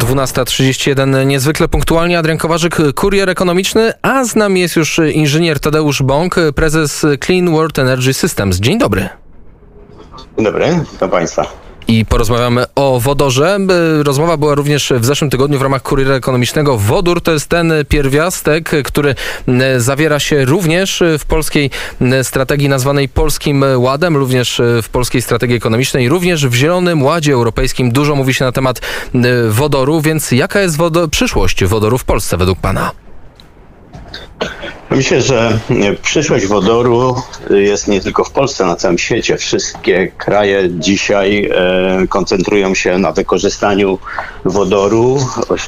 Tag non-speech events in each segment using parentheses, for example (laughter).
12.31 niezwykle punktualnie. Adrian Kowarzyk, kurier ekonomiczny, a z nami jest już inżynier Tadeusz Bąk, prezes Clean World Energy Systems. Dzień dobry. Dzień dobry, witam Państwa i porozmawiamy o wodorze. Rozmowa była również w zeszłym tygodniu w ramach Kuriera Ekonomicznego. Wodór to jest ten pierwiastek, który zawiera się również w polskiej strategii nazwanej Polskim Ładem, również w polskiej strategii ekonomicznej, również w Zielonym Ładzie Europejskim. Dużo mówi się na temat wodoru, więc jaka jest wodo przyszłość wodoru w Polsce według Pana? Myślę, że przyszłość wodoru jest nie tylko w Polsce, na całym świecie. Wszystkie kraje dzisiaj e, koncentrują się na wykorzystaniu wodoru,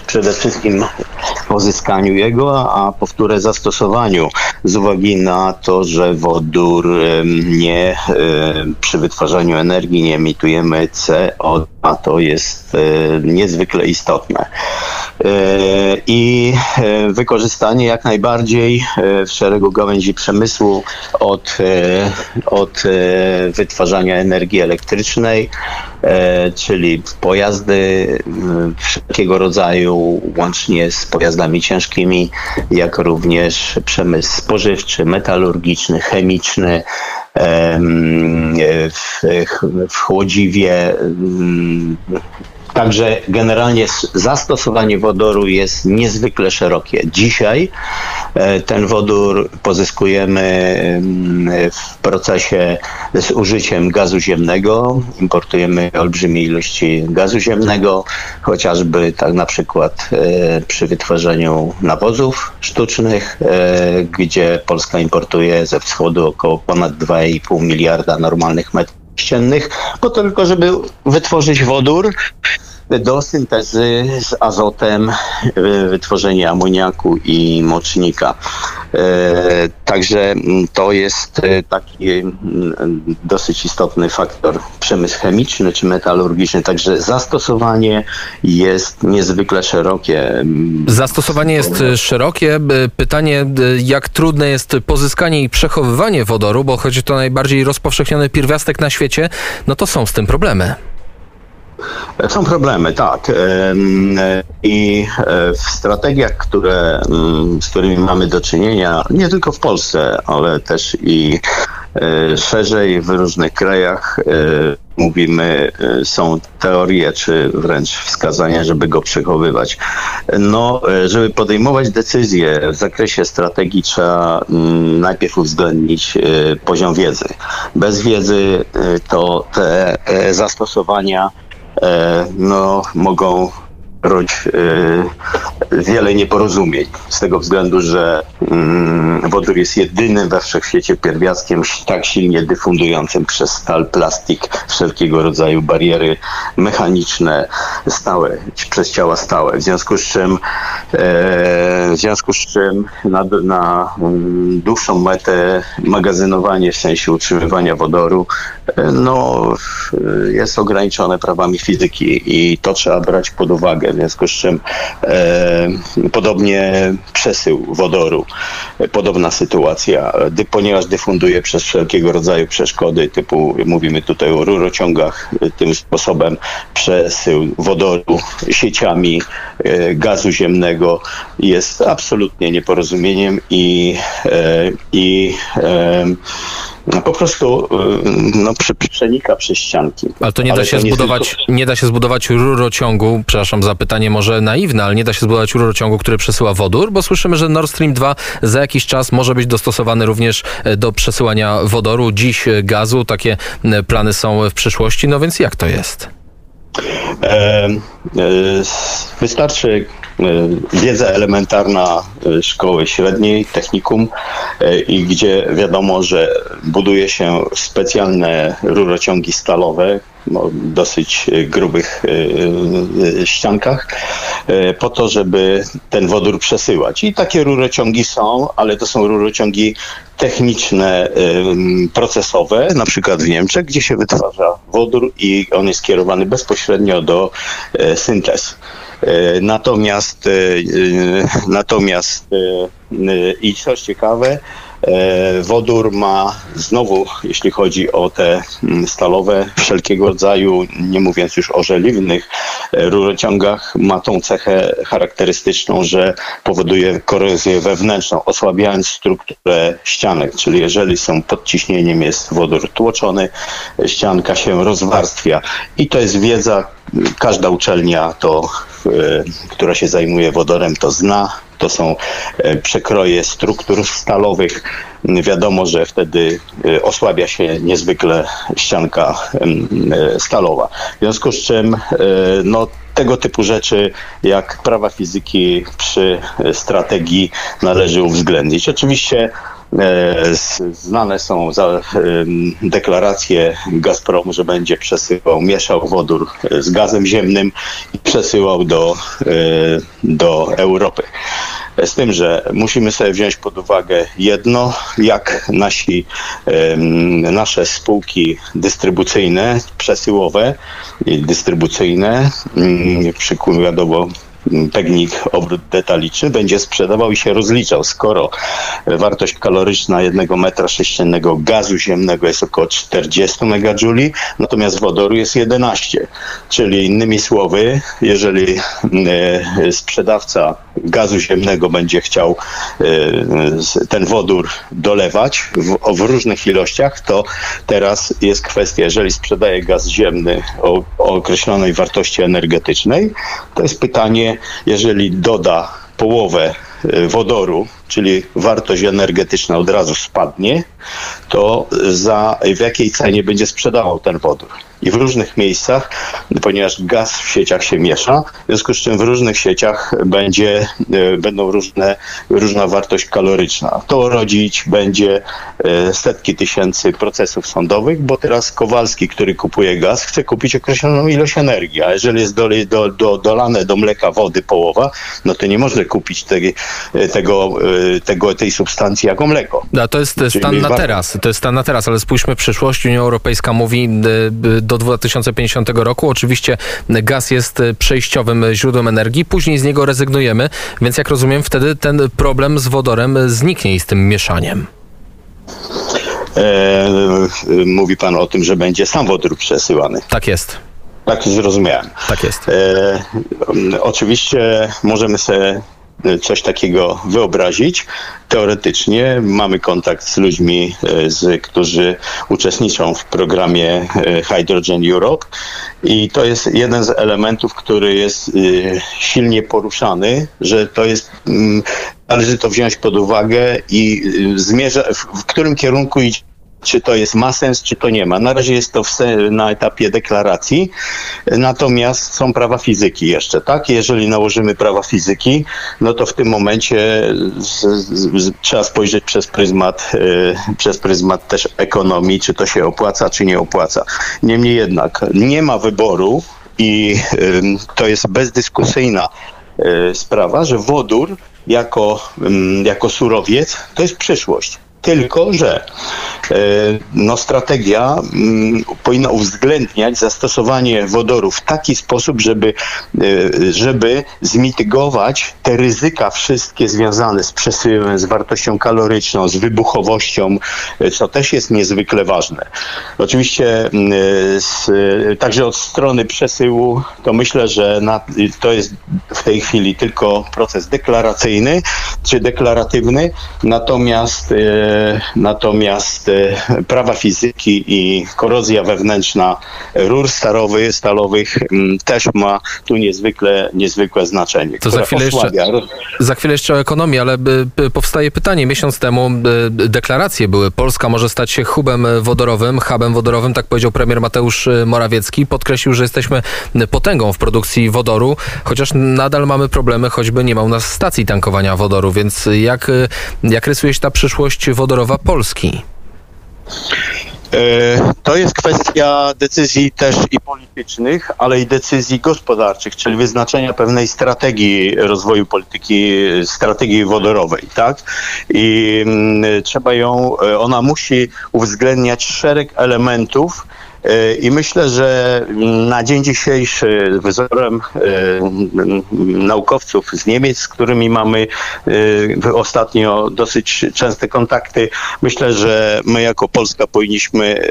przede wszystkim pozyskaniu jego, a powtórę zastosowaniu z uwagi na to, że wodór nie e, przy wytwarzaniu energii nie emitujemy CO, a to jest e, niezwykle istotne. I wykorzystanie jak najbardziej w szeregu gałęzi przemysłu od, e, od e, wytwarzania energii elektrycznej, e, czyli pojazdy wszelkiego rodzaju, łącznie z pojazdami ciężkimi, jak również przemysł spożywczy, metalurgiczny, chemiczny, w, w chłodziwie, Także generalnie zastosowanie wodoru jest niezwykle szerokie. Dzisiaj e, ten wodór pozyskujemy mm, w procesie z użyciem gazu ziemnego. Importujemy olbrzymie ilości gazu ziemnego, chociażby tak na przykład e, przy wytwarzaniu nawozów sztucznych, e, gdzie Polska importuje ze wschodu około ponad 2,5 miliarda normalnych metrów ściennych, po to tylko, żeby wytworzyć wodór do syntezy z azotem, e, wytworzenie amoniaku i mocznika. E, także to jest e, taki dosyć istotny faktor przemysł chemiczny czy metalurgiczny, także zastosowanie jest niezwykle szerokie. Zastosowanie jest szerokie. Pytanie, jak trudne jest pozyskanie i przechowywanie wodoru, bo choć to najbardziej rozpowszechniony pierwiastek na świecie, no to są z tym problemy. Są problemy, tak. I e, w strategiach, które, z którymi mamy do czynienia, nie tylko w Polsce, ale też i e, szerzej w różnych krajach, e, mówimy, są teorie czy wręcz wskazania, żeby go przechowywać. No, żeby podejmować decyzje w zakresie strategii, trzeba najpierw uwzględnić poziom wiedzy. Bez wiedzy to te zastosowania E, no, mogą rodzić e, wiele nieporozumień z tego względu, że mm, wodór jest jedynym we wszechświecie pierwiastkiem tak silnie dyfundującym przez stal, plastik, wszelkiego rodzaju bariery mechaniczne stałe, przez ciała stałe. W związku z czym, e, w związku z czym na, na mm, dłuższą metę magazynowanie w sensie utrzymywania wodoru no, jest ograniczone prawami fizyki i to trzeba brać pod uwagę w związku z czym e, podobnie przesył wodoru, podobna sytuacja, dy, ponieważ dyfunduje przez wszelkiego rodzaju przeszkody, typu mówimy tutaj o rurociągach, tym sposobem przesył wodoru sieciami e, gazu ziemnego jest absolutnie nieporozumieniem i, e, i e, no po prostu y, no, przenika przez ścianki. Ale to nie da się zbudować, nie, tylko... nie da się zbudować rurociągu, przepraszam za pytanie może naiwne, ale nie da się zbudować rurociągu, który przesyła wodór, bo słyszymy, że Nord Stream 2 za jakiś czas może być dostosowany również e, do przesyłania wodoru, dziś e, gazu, takie e, plany są w przyszłości, no więc jak to jest? E, e, wystarczy wiedza elementarna e, szkoły średniej, technikum e, i gdzie wiadomo, że buduje się specjalne rurociągi stalowe, no, dosyć grubych ściankach, po to, żeby ten wodór przesyłać. I takie rurociągi są, ale to są rurociągi techniczne, procesowe, na przykład w Niemczech, gdzie się wytwarza wodór i on jest kierowany bezpośrednio do syntez. E, natomiast, e, e, natomiast i co ciekawe, wodór ma znowu, jeśli chodzi o te mm, stalowe, wszelkiego rodzaju, nie mówiąc już o żeliwnych rurociągach, ma tą cechę charakterystyczną, że powoduje korozję wewnętrzną, osłabiając strukturę ścianek, czyli jeżeli są pod ciśnieniem jest wodór tłoczony, ścianka się rozwarstwia. I to jest wiedza, każda uczelnia to, która się zajmuje wodorem, to zna to są e, przekroje struktur stalowych. Wiadomo, że wtedy e, osłabia się niezwykle ścianka e, stalowa. W związku z czym no, tego typu rzeczy jak prawa fizyki przy strategii należy uwzględnić. Oczywiście Znane są deklaracje Gazpromu, że będzie przesyłał, mieszał wodór z gazem ziemnym i przesyłał do, do Europy. Z tym, że musimy sobie wziąć pod uwagę jedno, jak nasi, nasze spółki dystrybucyjne, przesyłowe dystrybucyjne, przykładowo Technik obrót detaliczny będzie sprzedawał i się rozliczał. Skoro wartość kaloryczna jednego metra sześciennego gazu ziemnego jest około 40 megajuli, natomiast wodoru jest 11. Czyli innymi słowy, jeżeli e, sprzedawca gazu ziemnego będzie chciał e, ten wodór dolewać w, w różnych ilościach, to teraz jest kwestia, jeżeli sprzedaje gaz ziemny o, o określonej wartości energetycznej, to jest pytanie, jeżeli doda połowę y, wodoru, czyli wartość energetyczna od razu spadnie, to za w jakiej cenie będzie sprzedawał ten wodór i w różnych miejscach, ponieważ gaz w sieciach się miesza, w związku z czym w różnych sieciach będzie, e, będą różne, różna wartość kaloryczna. To rodzić będzie e, setki tysięcy procesów sądowych, bo teraz Kowalski, który kupuje gaz, chce kupić określoną ilość energii, a jeżeli jest do, do, do, dolane do mleka wody połowa, no to nie może kupić tej, tego, e, tego, tej substancji jako mleko. No, to jest stan na teraz, to jest stan na teraz, ale spójrzmy w przyszłość. Unia Europejska mówi do 2050 roku. Oczywiście gaz jest przejściowym źródłem energii, później z niego rezygnujemy, więc jak rozumiem, wtedy ten problem z wodorem zniknie i z tym mieszaniem. E, mówi pan o tym, że będzie sam wodór przesyłany. Tak jest. Tak zrozumiałem. Tak jest. E, oczywiście możemy sobie coś takiego wyobrazić. Teoretycznie mamy kontakt z ludźmi, e, z, którzy uczestniczą w programie e, Hydrogen Europe i to jest jeden z elementów, który jest e, silnie poruszany, że to jest mm, należy to wziąć pod uwagę i zmierza, w którym kierunku idzie czy to jest ma sens, czy to nie ma. Na razie jest to na etapie deklaracji, natomiast są prawa fizyki jeszcze, tak? Jeżeli nałożymy prawa fizyki, no to w tym momencie z, z, trzeba spojrzeć przez pryzmat, y, przez pryzmat też ekonomii, czy to się opłaca, czy nie opłaca. Niemniej jednak nie ma wyboru i y, to jest bezdyskusyjna y, sprawa, że wodór jako, jako surowiec to jest przyszłość. Tylko, że e, no, strategia mm, powinna uwzględniać zastosowanie wodoru w taki sposób, żeby, e, żeby zmitygować te ryzyka wszystkie związane z przesyłem, z wartością kaloryczną, z wybuchowością, e, co też jest niezwykle ważne. Oczywiście mm, z, także od strony przesyłu to myślę, że na, to jest w tej chwili tylko proces deklaracyjny czy deklaratywny, natomiast Natomiast e, prawa fizyki i korozja wewnętrzna rur starowych, stalowych mm, też ma tu niezwykle, niezwykłe znaczenie. To za chwilę, jeszcze, za chwilę jeszcze o ekonomii, ale powstaje pytanie. Miesiąc temu deklaracje były. Polska może stać się hubem wodorowym, hubem wodorowym, tak powiedział premier Mateusz e, Morawiecki. Podkreślił, że jesteśmy potęgą w produkcji wodoru, chociaż nadal mamy problemy, choćby nie ma u nas stacji tankowania wodoru, więc jak, e, jak rysuje się ta przyszłość wodorowa Polski? E, to jest kwestia decyzji też i politycznych, ale i decyzji gospodarczych, czyli wyznaczenia pewnej strategii rozwoju polityki, strategii wodorowej, tak? I mm, trzeba ją, e, ona musi uwzględniać szereg elementów, I myślę, że na dzień dzisiejszy wzorem naukowców z Niemiec, z którymi mamy ostatnio dosyć częste kontakty, myślę, że my jako Polska powinniśmy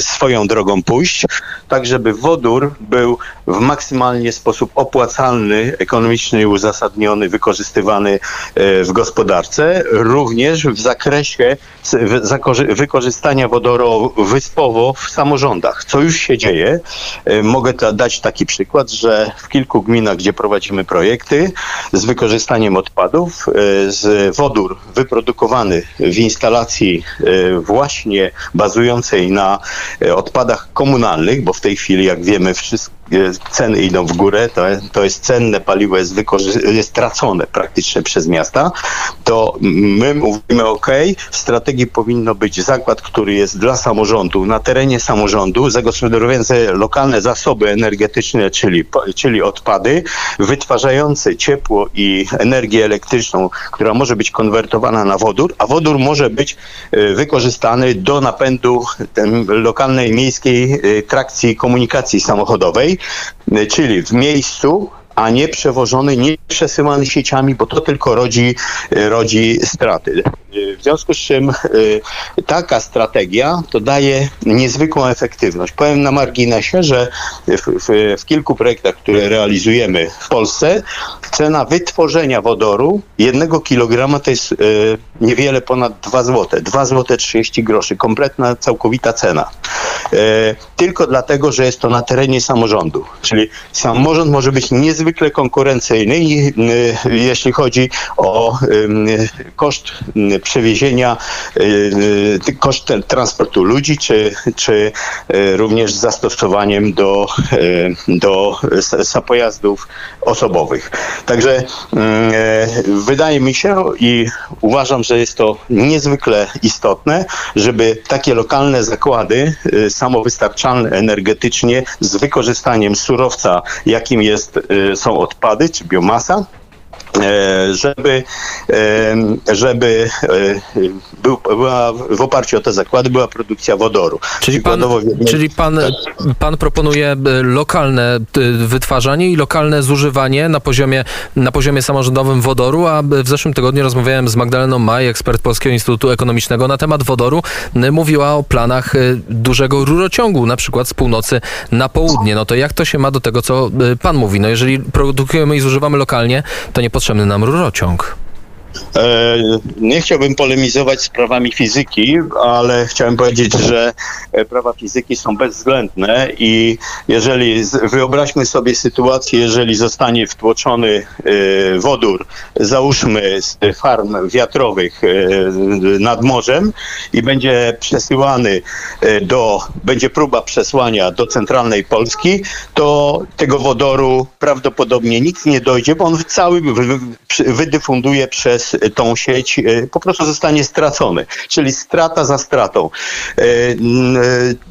swoją drogą pójść, tak żeby wodór był w maksymalnie sposób opłacalny, ekonomiczny i uzasadniony, wykorzystywany e, w gospodarce, również w zakresie wykorzystania wodoru wyspowo w samorządach, co już się dzieje. E, mogę dać taki przykład, że w kilku gminach, gdzie prowadzimy projekty z wykorzystaniem odpadów, e, z wodór wyprodukowany w instalacji właśnie bazującej na odpadach komunalnych, bo w tej chwili, jak wiemy, wszystko ceny idą w górę, to, to jest cenne paliwo, jest, jest tracone praktycznie przez miasta, to my mówimy ok, w strategii powinno być zakład, który jest dla samorządu, na terenie samorządu, zagospodarujący lokalne zasoby energetyczne, czyli, czyli odpady, wytwarzający ciepło i energię elektryczną, która może być konwertowana na wodór, a wodór może być e, wykorzystany do napędu lokalnej miejskiej e, trakcji komunikacji samochodowej, czyli w miejscu a nie przewożony, nie przesyłany sieciami, bo to tylko rodzi, rodzi straty. W związku z czym y, taka strategia to daje niezwykłą efektywność. Powiem na marginesie, że w, w, w, kilku projektach, które realizujemy w Polsce, cena wytworzenia wodoru jednego kilograma to jest y, niewiele ponad 2 zł. 2 zł 30 groszy. Kompletna, całkowita cena. Y, tylko dlatego, że jest to na terenie samorządu. Czyli samorząd może być niezwykle konkurencyjny, jeśli chodzi o koszt przewiezienia, y, y, koszt transportu ludzi, czy, czy y, również z zastosowaniem do, do pojazdów osobowych. Także wydaje mi się i uważam, że jest to niezwykle istotne, żeby takie lokalne zakłady samowystarczalne energetycznie z wykorzystaniem surowca, jakim jest, są odpady czy biomasa, żeby, e, żeby e, był, była w oparciu o te zakłady była produkcja wodoru. Czyli pan, czyli pan, pan proponuje lokalne wytwarzanie i lokalne zużywanie na poziomie, na poziomie samorządowym wodoru, a w zeszłym tygodniu rozmawiałem z Magdaleną Maj, ekspert Polskiego Instytutu Ekonomicznego na temat wodoru. Mówiła o planach dużego rurociągu, na przykład z północy na południe. No to jak to się ma do tego, co pan mówi? No jeżeli produkujemy i zużywamy lokalnie, to nie potrzebny nam rurociąg. E, nie chciałbym polemizować z prawami fizyki, ale chciałem powiedzieć, że e, prawa fizyki są bezwzględne i jeżeli wyobraźmy sobie sytuację, jeżeli zostanie wtłoczony e, wodór, załóżmy z farm wiatrowych nad morzem i będzie przesyłany do, będzie próba przesłania do centralnej Polski, to tego wodoru prawdopodobnie nic nie dojdzie, bo on cały wydyfunduje przez tą sieć e, po prostu zostanie stracony, czyli strata za stratą. E, e,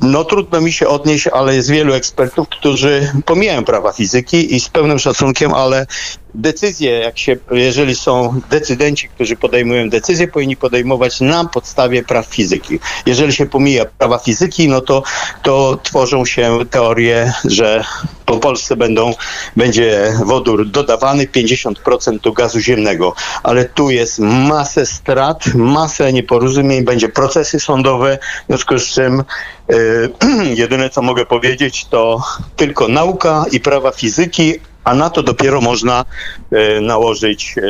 no trudno mi się odnieść, ale jest wielu ekspertów, którzy pomijają prawa fizyki i z pełnym szacunkiem, ale decyzje, jak się, jeżeli są decydenci, którzy podejmują decyzje, powinni podejmować na podstawie praw fizyki. Jeżeli się pomija prawa fizyki, no to, to tworzą się teorie, że po Polsce będą, będzie wodór dodawany 50% do gazu ziemnego, ale tu jest masę strat, masę nieporozumień, będzie procesy sądowe, w związku z czym yy, (clears throat) jedyne co mogę powiedzieć to tylko nauka i prawa fizyki, a na to dopiero można e, nałożyć e,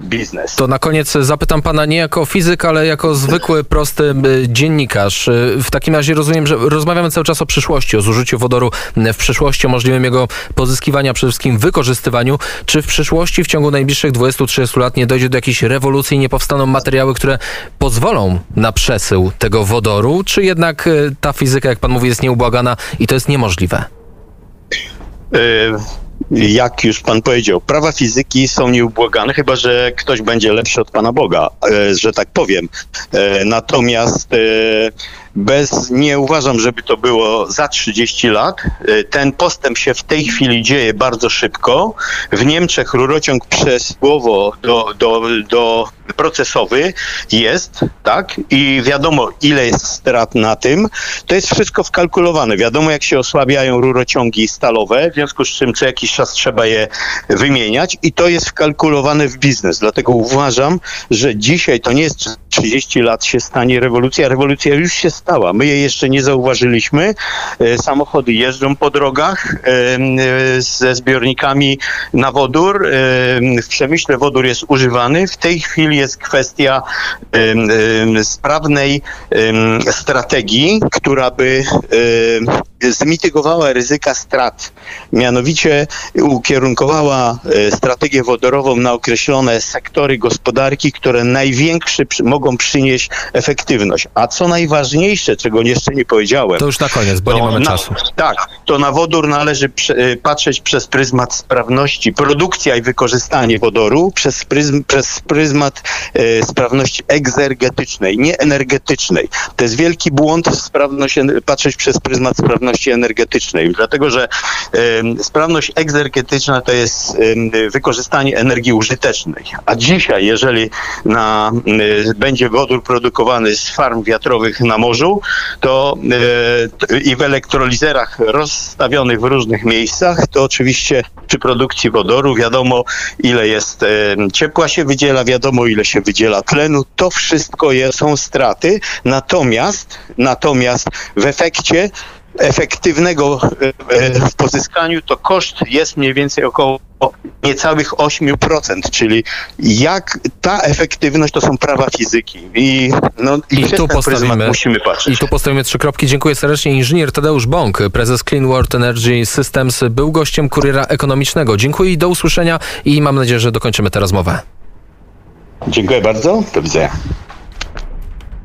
biznes. To na koniec zapytam pana nie jako fizyk, ale jako zwykły, prosty e, dziennikarz. W takim razie rozumiem, że rozmawiamy cały czas o przyszłości, o zużyciu wodoru w przyszłości, o możliwym jego pozyskiwaniu, przede wszystkim wykorzystywaniu. Czy w przyszłości, w ciągu najbliższych 20-30 lat nie dojdzie do jakiejś rewolucji i nie powstaną materiały, które pozwolą na przesył tego wodoru, czy jednak ta fizyka, jak pan mówi, jest nieubłagana i to jest niemożliwe? Jak już pan powiedział, prawa fizyki są nieubłagane, chyba że ktoś będzie lepszy od Pana Boga, e, że tak powiem. E, natomiast e, bez, nie uważam, żeby to było za 30 lat. E, ten postęp się w tej chwili dzieje bardzo szybko. W Niemczech rurociąg przez Głowo do, do, do procesowy jest, tak? I wiadomo, ile jest strat na tym. To jest wszystko wkalkulowane. Wiadomo, jak się osłabiają rurociągi stalowe, w związku z czym co jakiś czas trzeba je wymieniać i to jest wkalkulowane w biznes. Dlatego uważam, że dzisiaj to nie jest 30 lat się stanie rewolucja. Rewolucja już się stała. My jej jeszcze nie zauważyliśmy. E, samochody jeżdżą po drogach e, e, ze zbiornikami na wodór. W przemyśle wodór jest używany. W tej chwili jest kwestia sprawnej strategii, która by zmitygowała ryzyka strat. Mianowicie ukierunkowała strategię wodorową na określone sektory gospodarki, które największy mogą przynieść efektywność. A co najważniejsze, czego jeszcze nie powiedziałem. To już na koniec, bo nie mamy na, czasu. Tak, to na wodór należy y, patrzeć przez pryzmat sprawności, produkcja i wykorzystanie wodoru, przez, pryzm, przez pryzmat e, sprawności egzergetycznej, nie energetycznej. To jest wielki błąd sprawność, patrzeć przez pryzmat sprawności energetycznej, dlatego że sprawność egzergetyczna to jest wykorzystanie energii użytecznej. A dzisiaj, jeżeli na, będzie wodór produkowany z farm wiatrowych na morzu, to e, i w elektrolizerach rozstawionych w różnych miejscach, to oczywiście przy produkcji wodoru wiadomo, ile jest ciepła się wydziela, wiadomo, ile się wydziela tlenu. To wszystko jest, są straty. Natomiast, natomiast w efekcie efektywnego e, e, w pozyskaniu, to koszt jest mniej więcej około niecałych 8%, czyli jak ta efektywność to są prawa fizyki i, no, i, I tu postawimy, musimy patrzeć. I tu postawimy trzy kropki. Dziękuję serdecznie. Inżynier Tadeusz Bąk, prezes Clean World Energy Systems, był gościem Kuriera Ekonomicznego. Dziękuję i do usłyszenia i mam nadzieję, że dokończymy tę rozmowę. Dziękuję bardzo. Do widzenia.